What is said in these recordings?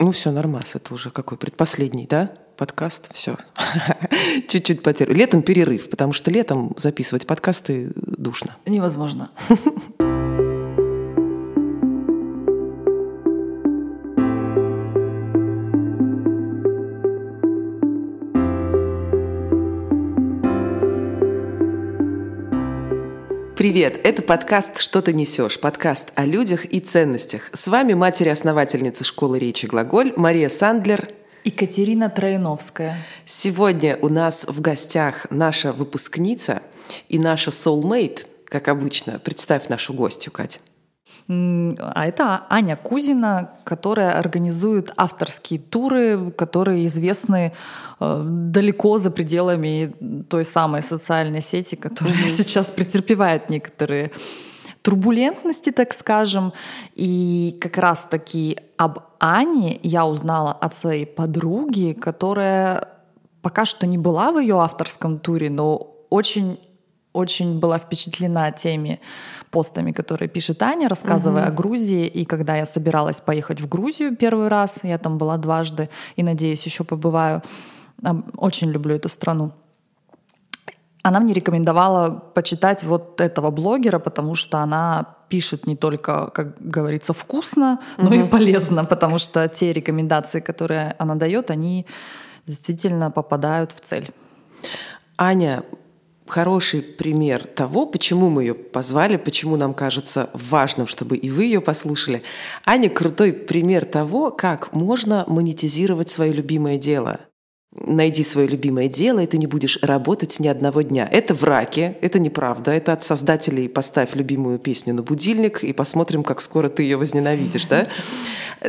Ну все, нормас, это уже какой предпоследний, да? Подкаст, все. Чуть-чуть потерял. Летом перерыв, потому что летом записывать подкасты душно. Невозможно. Привет, это подкаст «Что ты несешь?» Подкаст о людях и ценностях. С вами матери-основательница школы речи «Глаголь» Мария Сандлер Екатерина Троиновская. Сегодня у нас в гостях наша выпускница и наша soulmate, как обычно. Представь нашу гостью, Катя. А это Аня Кузина, которая организует авторские туры, которые известны э, далеко за пределами той самой социальной сети, которая mm-hmm. сейчас претерпевает некоторые турбулентности, так скажем. И как раз-таки об Ане я узнала от своей подруги, которая пока что не была в ее авторском туре, но очень очень была впечатлена теми постами, которые пишет Аня, рассказывая угу. о Грузии. И когда я собиралась поехать в Грузию первый раз, я там была дважды и, надеюсь, еще побываю. Очень люблю эту страну. Она мне рекомендовала почитать вот этого блогера, потому что она пишет не только, как говорится, вкусно, но угу. и полезно, потому что те рекомендации, которые она дает, они действительно попадают в цель. Аня хороший пример того, почему мы ее позвали, почему нам кажется важным, чтобы и вы ее послушали. Аня крутой пример того, как можно монетизировать свое любимое дело. Найди свое любимое дело, и ты не будешь работать ни одного дня. Это в раке, это неправда. Это от создателей «Поставь любимую песню на будильник и посмотрим, как скоро ты ее возненавидишь». Да?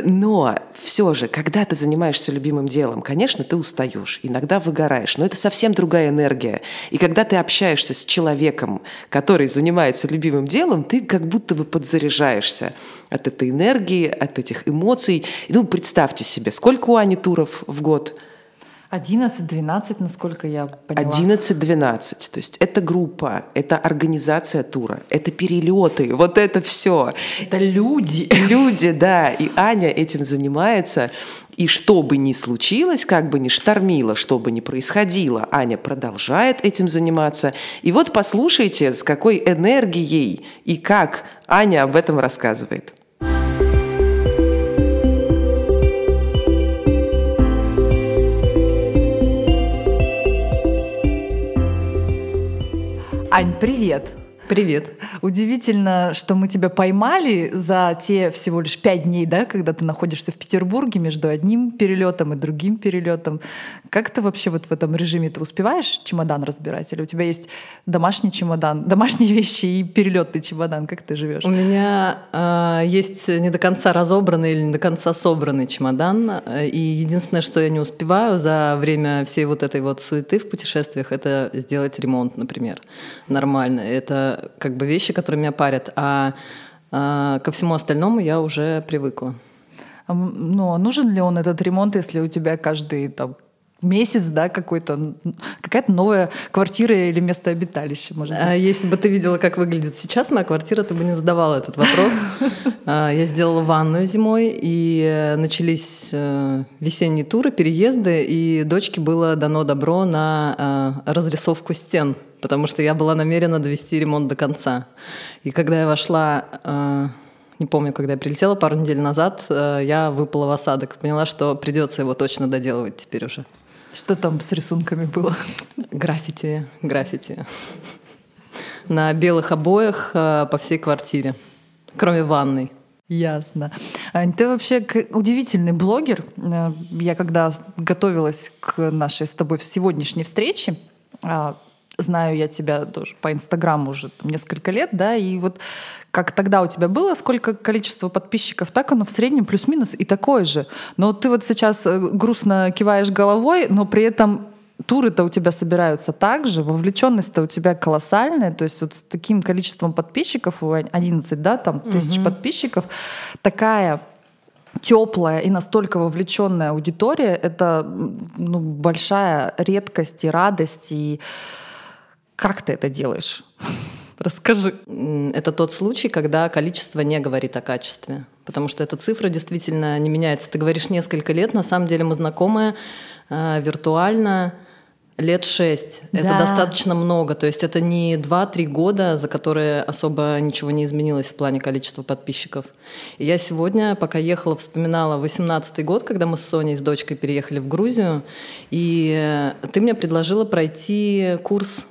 Но все же, когда ты занимаешься любимым делом, конечно, ты устаешь, иногда выгораешь, но это совсем другая энергия. И когда ты общаешься с человеком, который занимается любимым делом, ты как будто бы подзаряжаешься от этой энергии, от этих эмоций. Ну, представьте себе, сколько у Ани туров в год – 11-12, насколько я поняла. 11-12. То есть это группа, это организация тура, это перелеты, вот это все. Это люди. Люди, да. И Аня этим занимается. И что бы ни случилось, как бы ни штормило, что бы ни происходило, Аня продолжает этим заниматься. И вот послушайте, с какой энергией и как Аня об этом рассказывает. Ань, привет! Привет. Удивительно, что мы тебя поймали за те всего лишь пять дней, да, когда ты находишься в Петербурге между одним перелетом и другим перелетом. Как ты вообще вот в этом режиме ты успеваешь чемодан разбирать? Или у тебя есть домашний чемодан, домашние вещи и перелетный чемодан? Как ты живешь? У меня э, есть не до конца разобранный или не до конца собранный чемодан. И единственное, что я не успеваю за время всей вот этой вот суеты в путешествиях, это сделать ремонт, например, нормально. Это как бы вещи, которые меня парят, а, а ко всему остальному я уже привыкла. Ну, нужен ли он этот ремонт, если у тебя каждый там, месяц, да, какой-то, какая-то новая квартира или место обиталища, может быть. А если бы ты видела, как выглядит сейчас моя квартира, ты бы не задавала этот вопрос. А, я сделала ванную зимой, и э, начались э, весенние туры, переезды, и дочке было дано добро на э, разрисовку стен потому что я была намерена довести ремонт до конца. И когда я вошла, не помню, когда я прилетела, пару недель назад, я выпала в осадок. Поняла, что придется его точно доделывать теперь уже. Что там с рисунками было? Граффити, граффити. На белых обоях э, по всей квартире, кроме ванной. Ясно. Ань, ты вообще удивительный блогер. Я когда готовилась к нашей с тобой сегодняшней встрече, а, знаю я тебя тоже по Инстаграму уже там, несколько лет, да, и вот как тогда у тебя было, сколько количество подписчиков, так оно в среднем плюс-минус и такое же. Но ты вот сейчас э, грустно киваешь головой, но при этом туры-то у тебя собираются так же, вовлеченность-то у тебя колоссальная, то есть вот с таким количеством подписчиков, 11, да, там, тысяч угу. подписчиков, такая теплая и настолько вовлеченная аудитория, это ну, большая редкость и радость, и как ты это делаешь? Расскажи. Это тот случай, когда количество не говорит о качестве. Потому что эта цифра действительно не меняется. Ты говоришь несколько лет, на самом деле мы знакомы э, виртуально лет шесть. Да. Это достаточно много. То есть это не 2-3 года, за которые особо ничего не изменилось в плане количества подписчиков. И я сегодня, пока ехала, вспоминала 18 год, когда мы с Соней, с дочкой переехали в Грузию. И ты мне предложила пройти курс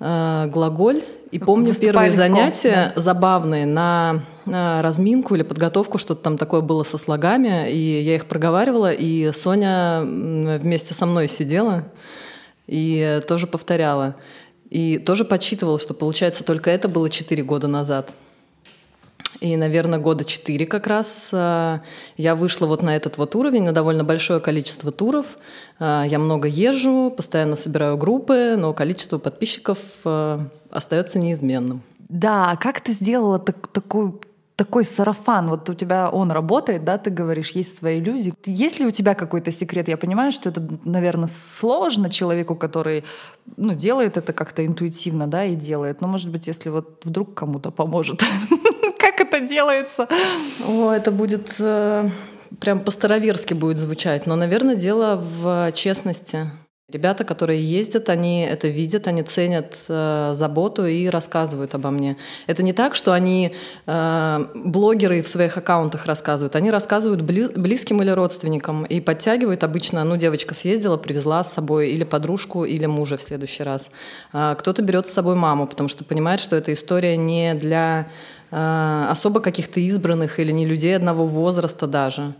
э, «Глаголь». И помню первые занятия да. забавные на, на разминку или подготовку, что-то там такое было со слогами, и я их проговаривала, и Соня вместе со мной сидела и тоже повторяла. И тоже подсчитывала, что получается только это было 4 года назад. И, наверное, года 4 как раз э, я вышла вот на этот вот уровень, на довольно большое количество туров. Э, я много езжу, постоянно собираю группы, но количество подписчиков э, остается неизменным. Да, а как ты сделала так, такую такой сарафан, вот у тебя он работает, да, ты говоришь, есть свои иллюзии. Есть ли у тебя какой-то секрет? Я понимаю, что это, наверное, сложно человеку, который ну, делает это как-то интуитивно, да, и делает. Но, может быть, если вот вдруг кому-то поможет, как это делается? О, это будет э, прям по-староверски будет звучать, но, наверное, дело в честности. Ребята, которые ездят, они это видят, они ценят э, заботу и рассказывают обо мне. Это не так, что они э, блогеры в своих аккаунтах рассказывают. Они рассказывают бли, близким или родственникам и подтягивают обычно, ну, девочка съездила, привезла с собой или подружку, или мужа в следующий раз. А кто-то берет с собой маму, потому что понимает, что эта история не для э, особо каких-то избранных или не людей одного возраста даже.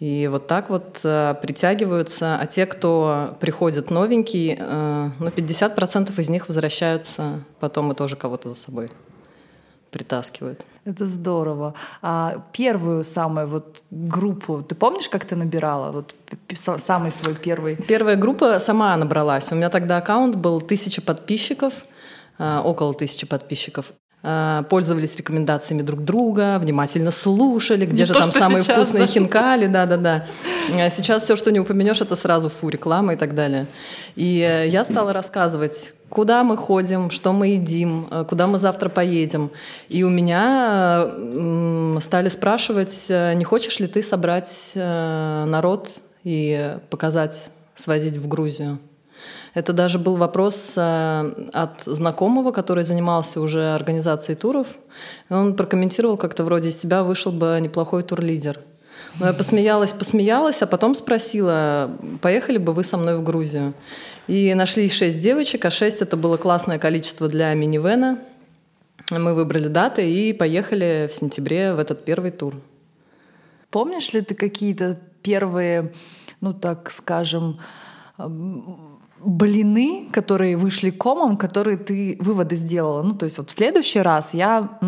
И вот так вот э, притягиваются, а те, кто приходит новенький, э, ну, 50% из них возвращаются потом и тоже кого-то за собой притаскивают. Это здорово. А первую самую вот группу, ты помнишь, как ты набирала? Вот самый свой первый? Первая группа сама набралась. У меня тогда аккаунт был тысяча подписчиков, э, около тысячи подписчиков. Э, пользовались рекомендациями друг друга, внимательно слушали, где не же то, там самые сейчас, вкусные да? хинкали, да-да-да. А сейчас все, что не упомянешь, это сразу фу, реклама и так далее. И э, я стала рассказывать, куда мы ходим, что мы едим, э, куда мы завтра поедем. И у меня стали спрашивать, не хочешь ли ты собрать народ и показать, свозить в Грузию. Это даже был вопрос э, от знакомого, который занимался уже организацией туров. Он прокомментировал как-то вроде «Из тебя вышел бы неплохой турлидер». Но я посмеялась, посмеялась, а потом спросила, поехали бы вы со мной в Грузию. И нашли шесть девочек, а шесть это было классное количество для минивена. Мы выбрали даты и поехали в сентябре в этот первый тур. Помнишь ли ты какие-то первые, ну так скажем, блины, которые вышли комом, которые ты выводы сделала. Ну, то есть вот в следующий раз я...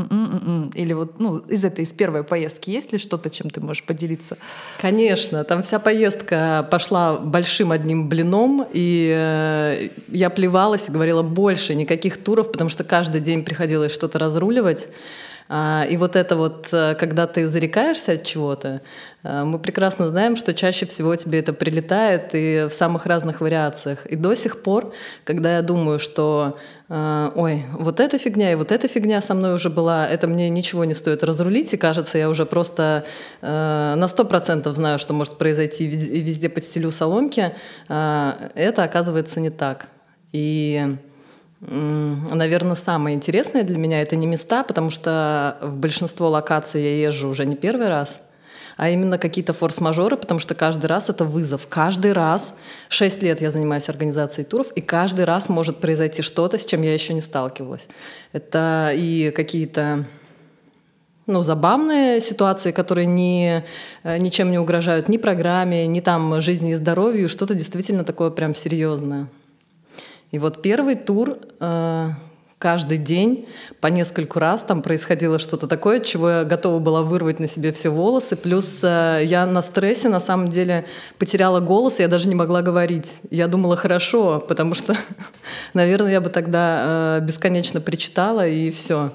Или вот ну, из этой, из первой поездки есть ли что-то, чем ты можешь поделиться? Конечно. Там вся поездка пошла большим одним блином, и э, я плевалась и говорила больше, никаких туров, потому что каждый день приходилось что-то разруливать. А, и вот это вот, э, когда ты зарекаешься от чего-то, э, мы прекрасно знаем, что чаще всего тебе это прилетает и в самых разных вариациях. И до сих пор, когда я думаю, что э, ой, вот эта фигня и вот эта фигня со мной уже была, это мне ничего не стоит разрулить, и кажется, я уже просто на сто процентов знаю, что может произойти, и везде подстелю соломки, это оказывается не так. И Наверное, самое интересное для меня это не места, потому что в большинство локаций я езжу уже не первый раз, а именно какие-то форс-мажоры, потому что каждый раз это вызов. Каждый раз, шесть лет я занимаюсь организацией туров, и каждый раз может произойти что-то, с чем я еще не сталкивалась. Это и какие-то ну, забавные ситуации, которые ни, э, ничем не угрожают ни программе, ни там жизни и здоровью, что-то действительно такое прям серьезное. И вот первый тур э, каждый день по нескольку раз там происходило что-то такое, чего я готова была вырвать на себе все волосы. Плюс э, я на стрессе на самом деле потеряла голос, я даже не могла говорить. Я думала хорошо, потому что, наверное, я бы тогда э, бесконечно причитала и все.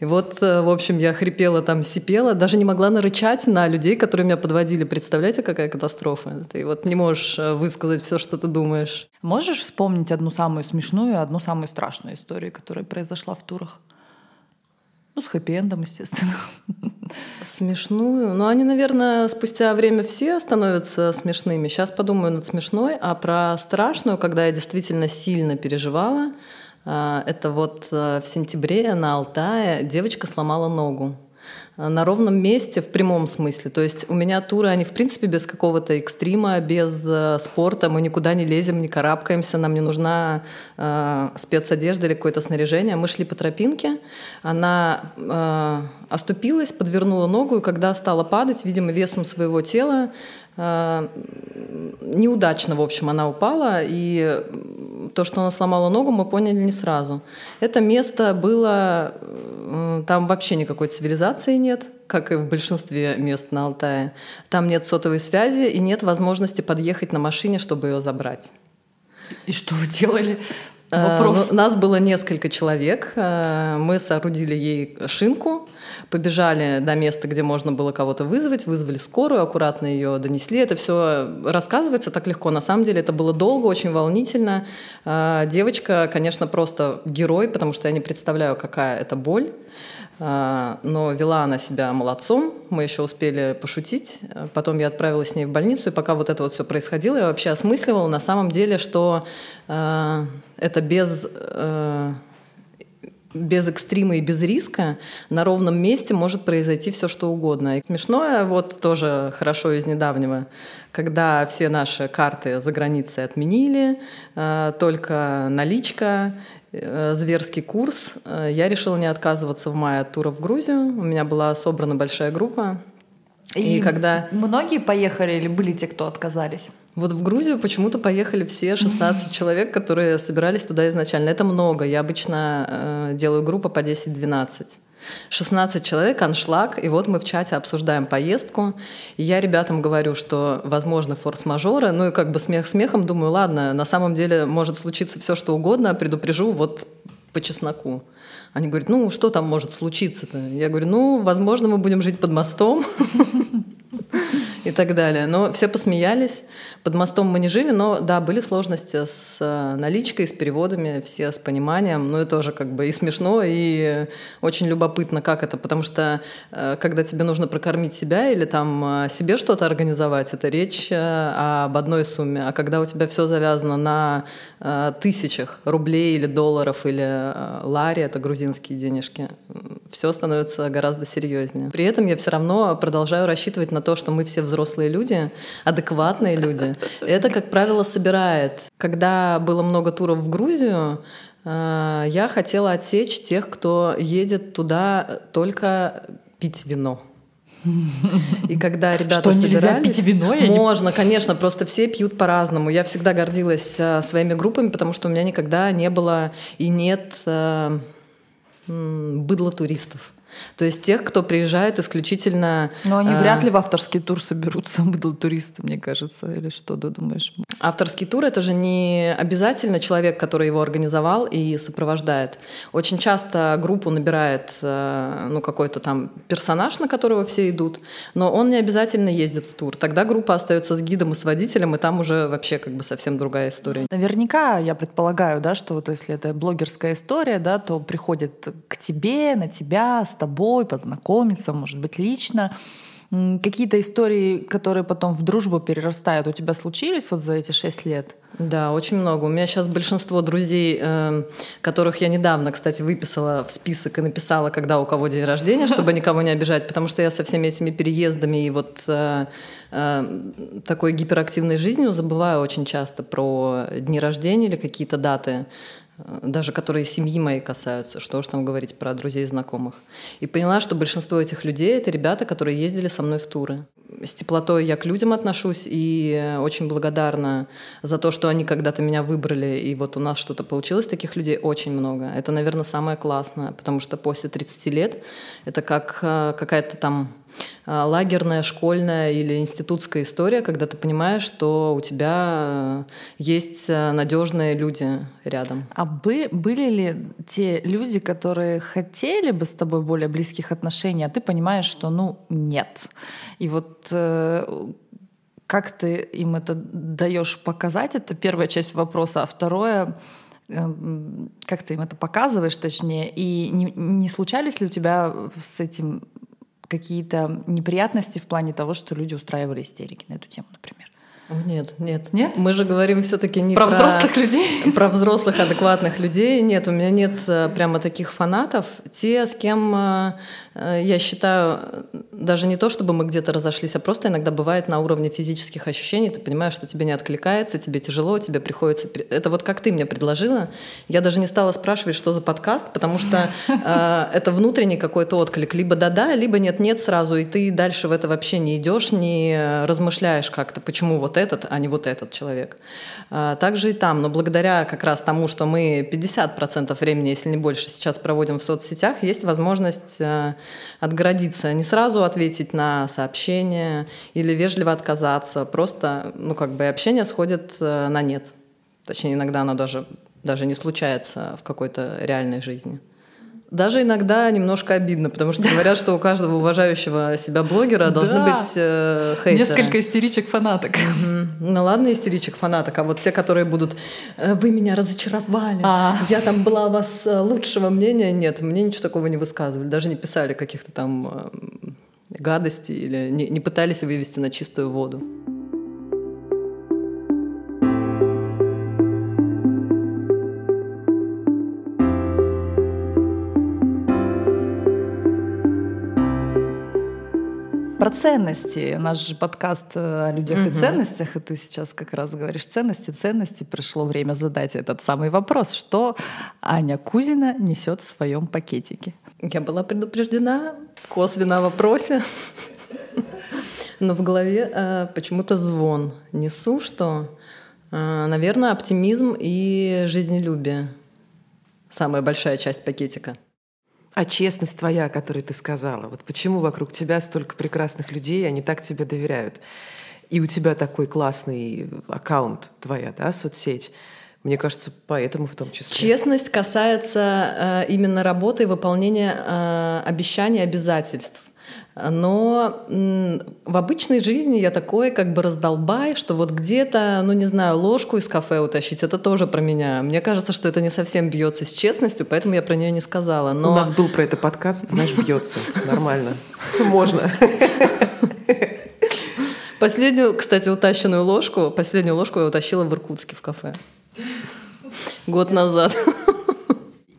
И вот, э, в общем, я хрипела там, сипела, даже не могла нарычать на людей, которые меня подводили. Представляете, какая катастрофа? Ты вот не можешь э, высказать все, что ты думаешь. Можешь вспомнить одну самую смешную и одну самую страшную историю, которая произошла в турах? Ну, с хэппи-эндом, естественно. Смешную. Ну, они, наверное, спустя время все становятся смешными. Сейчас подумаю над смешной. А про страшную, когда я действительно сильно переживала, это вот э, в сентябре на Алтае девочка сломала ногу. Э, на ровном месте в прямом смысле. То есть у меня туры, они в принципе без какого-то экстрима, без э, спорта, мы никуда не лезем, не карабкаемся, нам не нужна э, спецодежда или какое-то снаряжение. Мы шли по тропинке, она э, оступилась, подвернула ногу, и когда стала падать, видимо, весом своего тела, э, неудачно, в общем, она упала, и то, что она сломала ногу, мы поняли не сразу. Это место было, э, там вообще никакой цивилизации нет, как и в большинстве мест на Алтае. Там нет сотовой связи и нет возможности подъехать на машине, чтобы ее забрать. И что вы делали? Э, Вопрос. Ну, нас было несколько человек. Э, мы соорудили ей шинку, побежали до места, где можно было кого-то вызвать, вызвали скорую, аккуратно ее донесли. Это все рассказывается так легко. На самом деле это было долго, очень волнительно. Э, девочка, конечно, просто герой, потому что я не представляю, какая это боль. А, но вела она себя молодцом, мы еще успели пошутить. Потом я отправилась с ней в больницу, и пока вот это вот все происходило, я вообще осмысливала на самом деле, что э, это без, э, без экстрима и без риска на ровном месте может произойти все что угодно. И смешное, вот тоже хорошо из недавнего, когда все наши карты за границей отменили, э, только наличка, Э, зверский курс. Э, я решила не отказываться в мае от тура в Грузию. У меня была собрана большая группа. И, и когда... Многие поехали или были те, кто отказались? Вот в Грузию почему-то поехали все 16 человек, которые собирались туда изначально. Это много. Я обычно э, делаю группу по 10-12. 16 человек, аншлаг, и вот мы в чате обсуждаем поездку. И я ребятам говорю, что возможно форс-мажоры, ну и как бы смех смехом, думаю, ладно, на самом деле может случиться все что угодно, предупрежу вот по чесноку. Они говорят, ну что там может случиться-то? Я говорю, ну, возможно, мы будем жить под мостом. так далее. Но все посмеялись. Под мостом мы не жили, но да, были сложности с э, наличкой, с переводами, все с пониманием. Ну, это тоже как бы и смешно, и очень любопытно, как это. Потому что э, когда тебе нужно прокормить себя или там э, себе что-то организовать, это речь об одной сумме. А когда у тебя все завязано на тысячах рублей или долларов или лари, это грузинские денежки, все становится гораздо серьезнее. При этом я все равно продолжаю рассчитывать на то, что мы все взрослые взрослые люди, адекватные люди, это, как правило, собирает. Когда было много туров в Грузию, э, я хотела отсечь тех, кто едет туда только пить вино. И когда ребята Что, нельзя пить вино? Можно, конечно, просто все пьют по-разному. Я всегда гордилась э, своими группами, потому что у меня никогда не было и нет э, быдло туристов. То есть тех, кто приезжает исключительно... Но они э... вряд ли в авторский тур соберутся, будут туристы, мне кажется, или что ты думаешь? Авторский тур — это же не обязательно человек, который его организовал и сопровождает. Очень часто группу набирает э, ну, какой-то там персонаж, на которого все идут, но он не обязательно ездит в тур. Тогда группа остается с гидом и с водителем, и там уже вообще как бы совсем другая история. Наверняка, я предполагаю, да, что вот если это блогерская история, да, то приходит к тебе, на тебя, с тобой тобой, познакомиться, может быть, лично. Какие-то истории, которые потом в дружбу перерастают, у тебя случились вот за эти шесть лет? Да, очень много. У меня сейчас большинство друзей, э, которых я недавно, кстати, выписала в список и написала, когда у кого день рождения, чтобы никого не обижать, потому что я со всеми этими переездами и вот э, э, такой гиперактивной жизнью забываю очень часто про дни рождения или какие-то даты. Э, даже которые семьи моей касаются, что уж там говорить про друзей и знакомых. И поняла, что большинство этих людей — это ребята, которые ездили со мной в туры. С теплотой я к людям отношусь и очень благодарна за то, что они когда-то меня выбрали, и вот у нас что-то получилось, таких людей очень много. Это, наверное, самое классное, потому что после 30 лет это как э, какая-то там лагерная, школьная или институтская история, когда ты понимаешь, что у тебя э, есть э, надежные люди рядом. А бы, были ли те люди, которые хотели бы с тобой более близких отношений, а ты понимаешь, что ну нет. И вот э, как ты им это даешь показать, это первая часть вопроса. А второе, эм, как ты им это показываешь, точнее, и не, не случались ли у тебя с этим какие-то неприятности в плане того, что люди устраивали истерики на эту тему, например? Нет, нет. Нет? Мы же говорим все-таки не про, про взрослых людей. Про взрослых адекватных людей. Нет, у меня нет э, прямо таких фанатов. Те, с кем э, э, я считаю, даже не то, чтобы мы где-то разошлись, а просто иногда бывает на уровне физических ощущений. Ты понимаешь, что тебе не откликается, тебе тяжело, тебе приходится. Это вот как ты мне предложила. Я даже не стала спрашивать, что за подкаст, потому что это внутренний какой-то отклик. Либо да-да, либо нет-нет сразу, и ты дальше в это вообще не идешь, не размышляешь как-то, почему вот этот, а не вот этот человек. А, также и там, но благодаря как раз тому, что мы 50% времени, если не больше, сейчас проводим в соцсетях, есть возможность э, отгородиться, не сразу ответить на сообщение или вежливо отказаться, просто, ну, как бы общение сходит э, на нет. Точнее, иногда оно даже, даже не случается в какой-то реальной жизни. Даже иногда немножко обидно, потому что говорят, что у каждого уважающего себя блогера должны да. быть э, хейтеры. Несколько истеричек-фанаток. Угу. Ну ладно, истеричек-фанаток, а вот те, которые будут э, «Вы меня разочаровали, а. я там была у вас э, лучшего мнения», нет, мне ничего такого не высказывали, даже не писали каких-то там э, гадостей или не, не пытались вывести на чистую воду. Про ценности. Наш же подкаст э, о людях угу. и ценностях, и ты сейчас как раз говоришь ценности, ценности. Пришло время задать этот самый вопрос. Что Аня Кузина несет в своем пакетике? Я была предупреждена косвенно о вопросе. Но в голове э, почему-то звон. Несу, что, э, наверное, оптимизм и жизнелюбие. Самая большая часть пакетика. А честность твоя, о которой ты сказала, вот почему вокруг тебя столько прекрасных людей, они так тебе доверяют? И у тебя такой классный аккаунт твоя, да, соцсеть. Мне кажется, поэтому в том числе. Честность касается э, именно работы и выполнения э, обещаний, обязательств. Но в обычной жизни я такой как бы раздолбай, что вот где-то, ну не знаю, ложку из кафе утащить, это тоже про меня. Мне кажется, что это не совсем бьется с честностью, поэтому я про нее не сказала. Но... У нас был про это подкаст, знаешь, бьется. Нормально. Можно. Последнюю, кстати, утащенную ложку, последнюю ложку я утащила в Иркутске в кафе. Год назад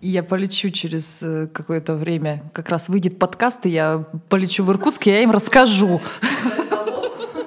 я полечу через э, какое-то время, как раз выйдет подкаст, и я полечу в Иркутск, и я им расскажу.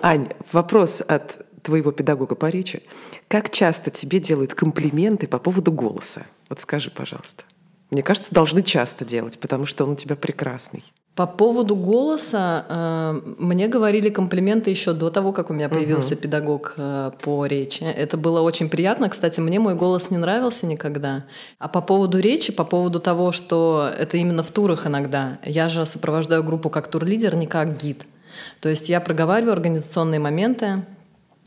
Ань, вопрос от твоего педагога по речи. Как часто тебе делают комплименты по поводу голоса? Вот скажи, пожалуйста. Мне кажется, должны часто делать, потому что он у тебя прекрасный. По поводу голоса э, мне говорили комплименты еще до того, как у меня появился угу. педагог э, по речи. Это было очень приятно. Кстати, мне мой голос не нравился никогда. А по поводу речи, по поводу того, что это именно в турах иногда. Я же сопровождаю группу как турлидер, не как гид. То есть я проговариваю организационные моменты,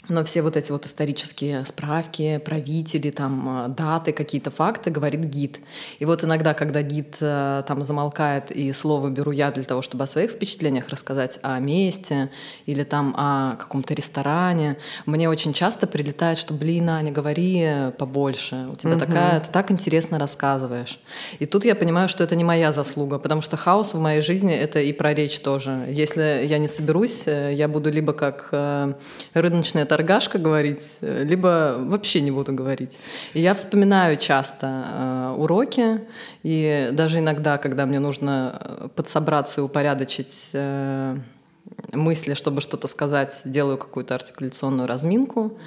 но все вот эти вот исторические справки, правители, там, э, даты, какие-то факты говорит гид. И вот иногда, когда гид э, там замолкает и слово беру я для того, чтобы о своих впечатлениях рассказать о месте или там о каком-то ресторане, мне очень часто прилетает, что, блин, Аня, говори побольше, у тебя угу. такая, ты так интересно рассказываешь. И тут я понимаю, что это не моя заслуга, потому что хаос в моей жизни — это и про речь тоже. Если я не соберусь, э, я буду либо как рыночная торгашка говорить, э, либо вообще не буду говорить. И я вспоминаю часто э, уроки, и даже иногда, когда мне нужно э, подсобраться и упорядочить э, мысли, чтобы что-то сказать, делаю какую-то артикуляционную разминку.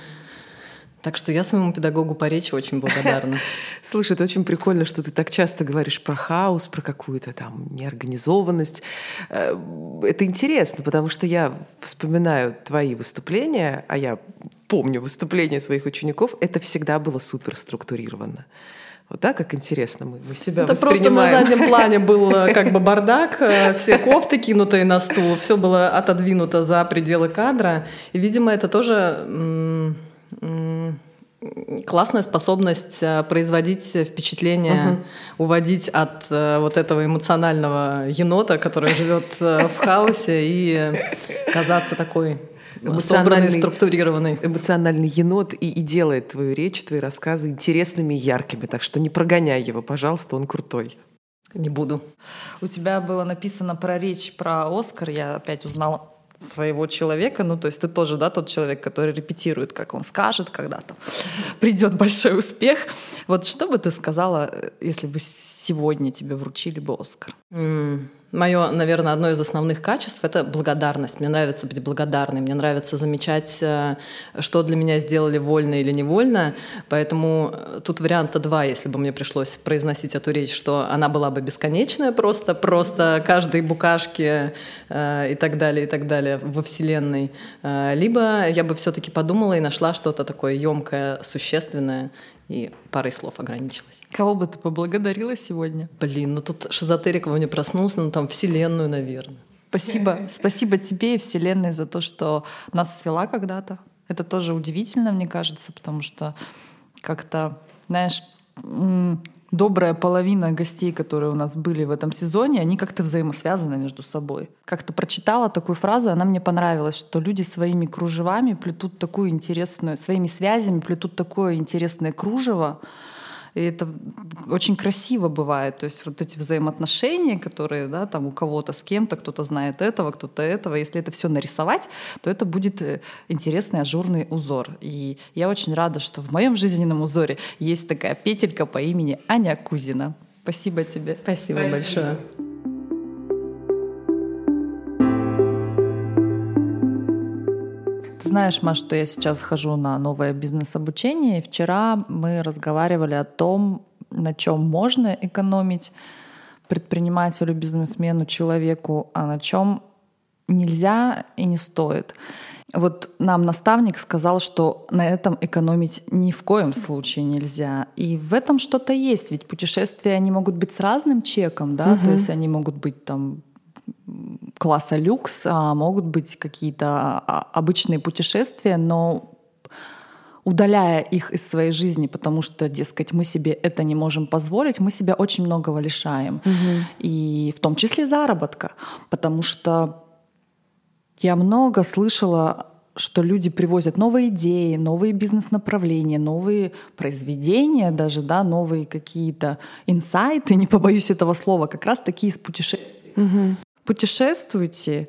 Так что я своему педагогу по речи очень благодарна. Слушай, это очень прикольно, что ты так часто говоришь про хаос, про какую-то там неорганизованность. Э, это интересно, потому что я вспоминаю твои выступления, а я помню выступления своих учеников, это всегда было супер структурировано. Вот так, как интересно мы, мы себя Это просто на заднем плане был э, как бы бардак, э, все кофты кинутые на стул, все было отодвинуто за пределы кадра. И, видимо, это тоже классная способность э, производить впечатление, угу. уводить от э, вот этого эмоционального енота, который живет э, в хаосе, и казаться такой собранный, структурированный. Эмоциональный енот и, и делает твою речь, твои рассказы интересными и яркими. Так что не прогоняй его, пожалуйста, он крутой. Не буду. У тебя было написано про речь про Оскар. Я опять узнала своего человека, ну то есть ты тоже, да, тот человек, который репетирует, как он скажет, когда там придет большой успех. Вот что бы ты сказала, э, если бы сегодня тебе вручили бы Оскар? Mm. Мое, наверное, одно из основных качеств — это благодарность. Мне нравится быть благодарной, мне нравится замечать, э, что для меня сделали вольно или невольно. Поэтому э, тут варианта два, если бы мне пришлось произносить эту речь, что она была бы бесконечная просто, просто каждой букашки э, и так далее, и так далее во Вселенной. Э, либо я бы все-таки подумала и нашла что-то такое емкое, существенное, и парой слов ограничилась. Кого бы ты поблагодарила сегодня? Блин, ну тут шизотерик во мне проснулся, ну там Вселенную, наверное. Спасибо. Спасибо тебе и Вселенной за то, что нас свела когда-то. Это тоже удивительно, мне кажется, потому что как-то, знаешь, добрая половина гостей, которые у нас были в этом сезоне, они как-то взаимосвязаны между собой. Как-то прочитала такую фразу, она мне понравилась, что люди своими кружевами плетут такую интересную, своими связями плетут такое интересное кружево, и это очень красиво бывает. То есть вот эти взаимоотношения, которые да, там у кого-то с кем-то, кто-то знает этого, кто-то этого. Если это все нарисовать, то это будет э, интересный ажурный узор. И я очень рада, что в моем жизненном узоре есть такая петелька по имени Аня Кузина. Спасибо тебе. Спасибо, Спасибо. большое. Знаешь, Маш, что я сейчас хожу на новое бизнес-обучение, и вчера мы разговаривали о том, на чем можно экономить предпринимателю, бизнесмену, человеку, а на чем нельзя и не стоит. Вот нам наставник сказал, что на этом экономить ни в коем случае нельзя. И в этом что-то есть, ведь путешествия, они могут быть с разным чеком, да, угу. то есть они могут быть там класса люкс, а могут быть какие-то а, обычные путешествия, но удаляя их из своей жизни, потому что, дескать, мы себе это не можем позволить, мы себя очень многого лишаем. Угу. И в том числе заработка. Потому что я много слышала, что люди привозят новые идеи, новые бизнес-направления, новые произведения даже, да, новые какие-то инсайты, не побоюсь этого слова, как раз такие из путешествий. Угу путешествуйте,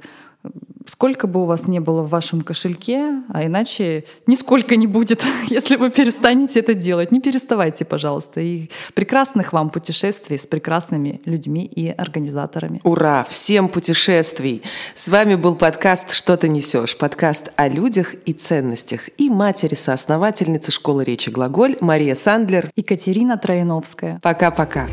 сколько бы у вас не было в вашем кошельке, а иначе нисколько не будет, если вы перестанете это делать. Не переставайте, пожалуйста. И прекрасных вам путешествий с прекрасными людьми и организаторами. Ура! Всем путешествий! С вами был подкаст «Что ты несешь?» Подкаст о людях и ценностях. И матери-соосновательницы школы речи «Глаголь» Мария Сандлер и Катерина Троиновская. Пока-пока!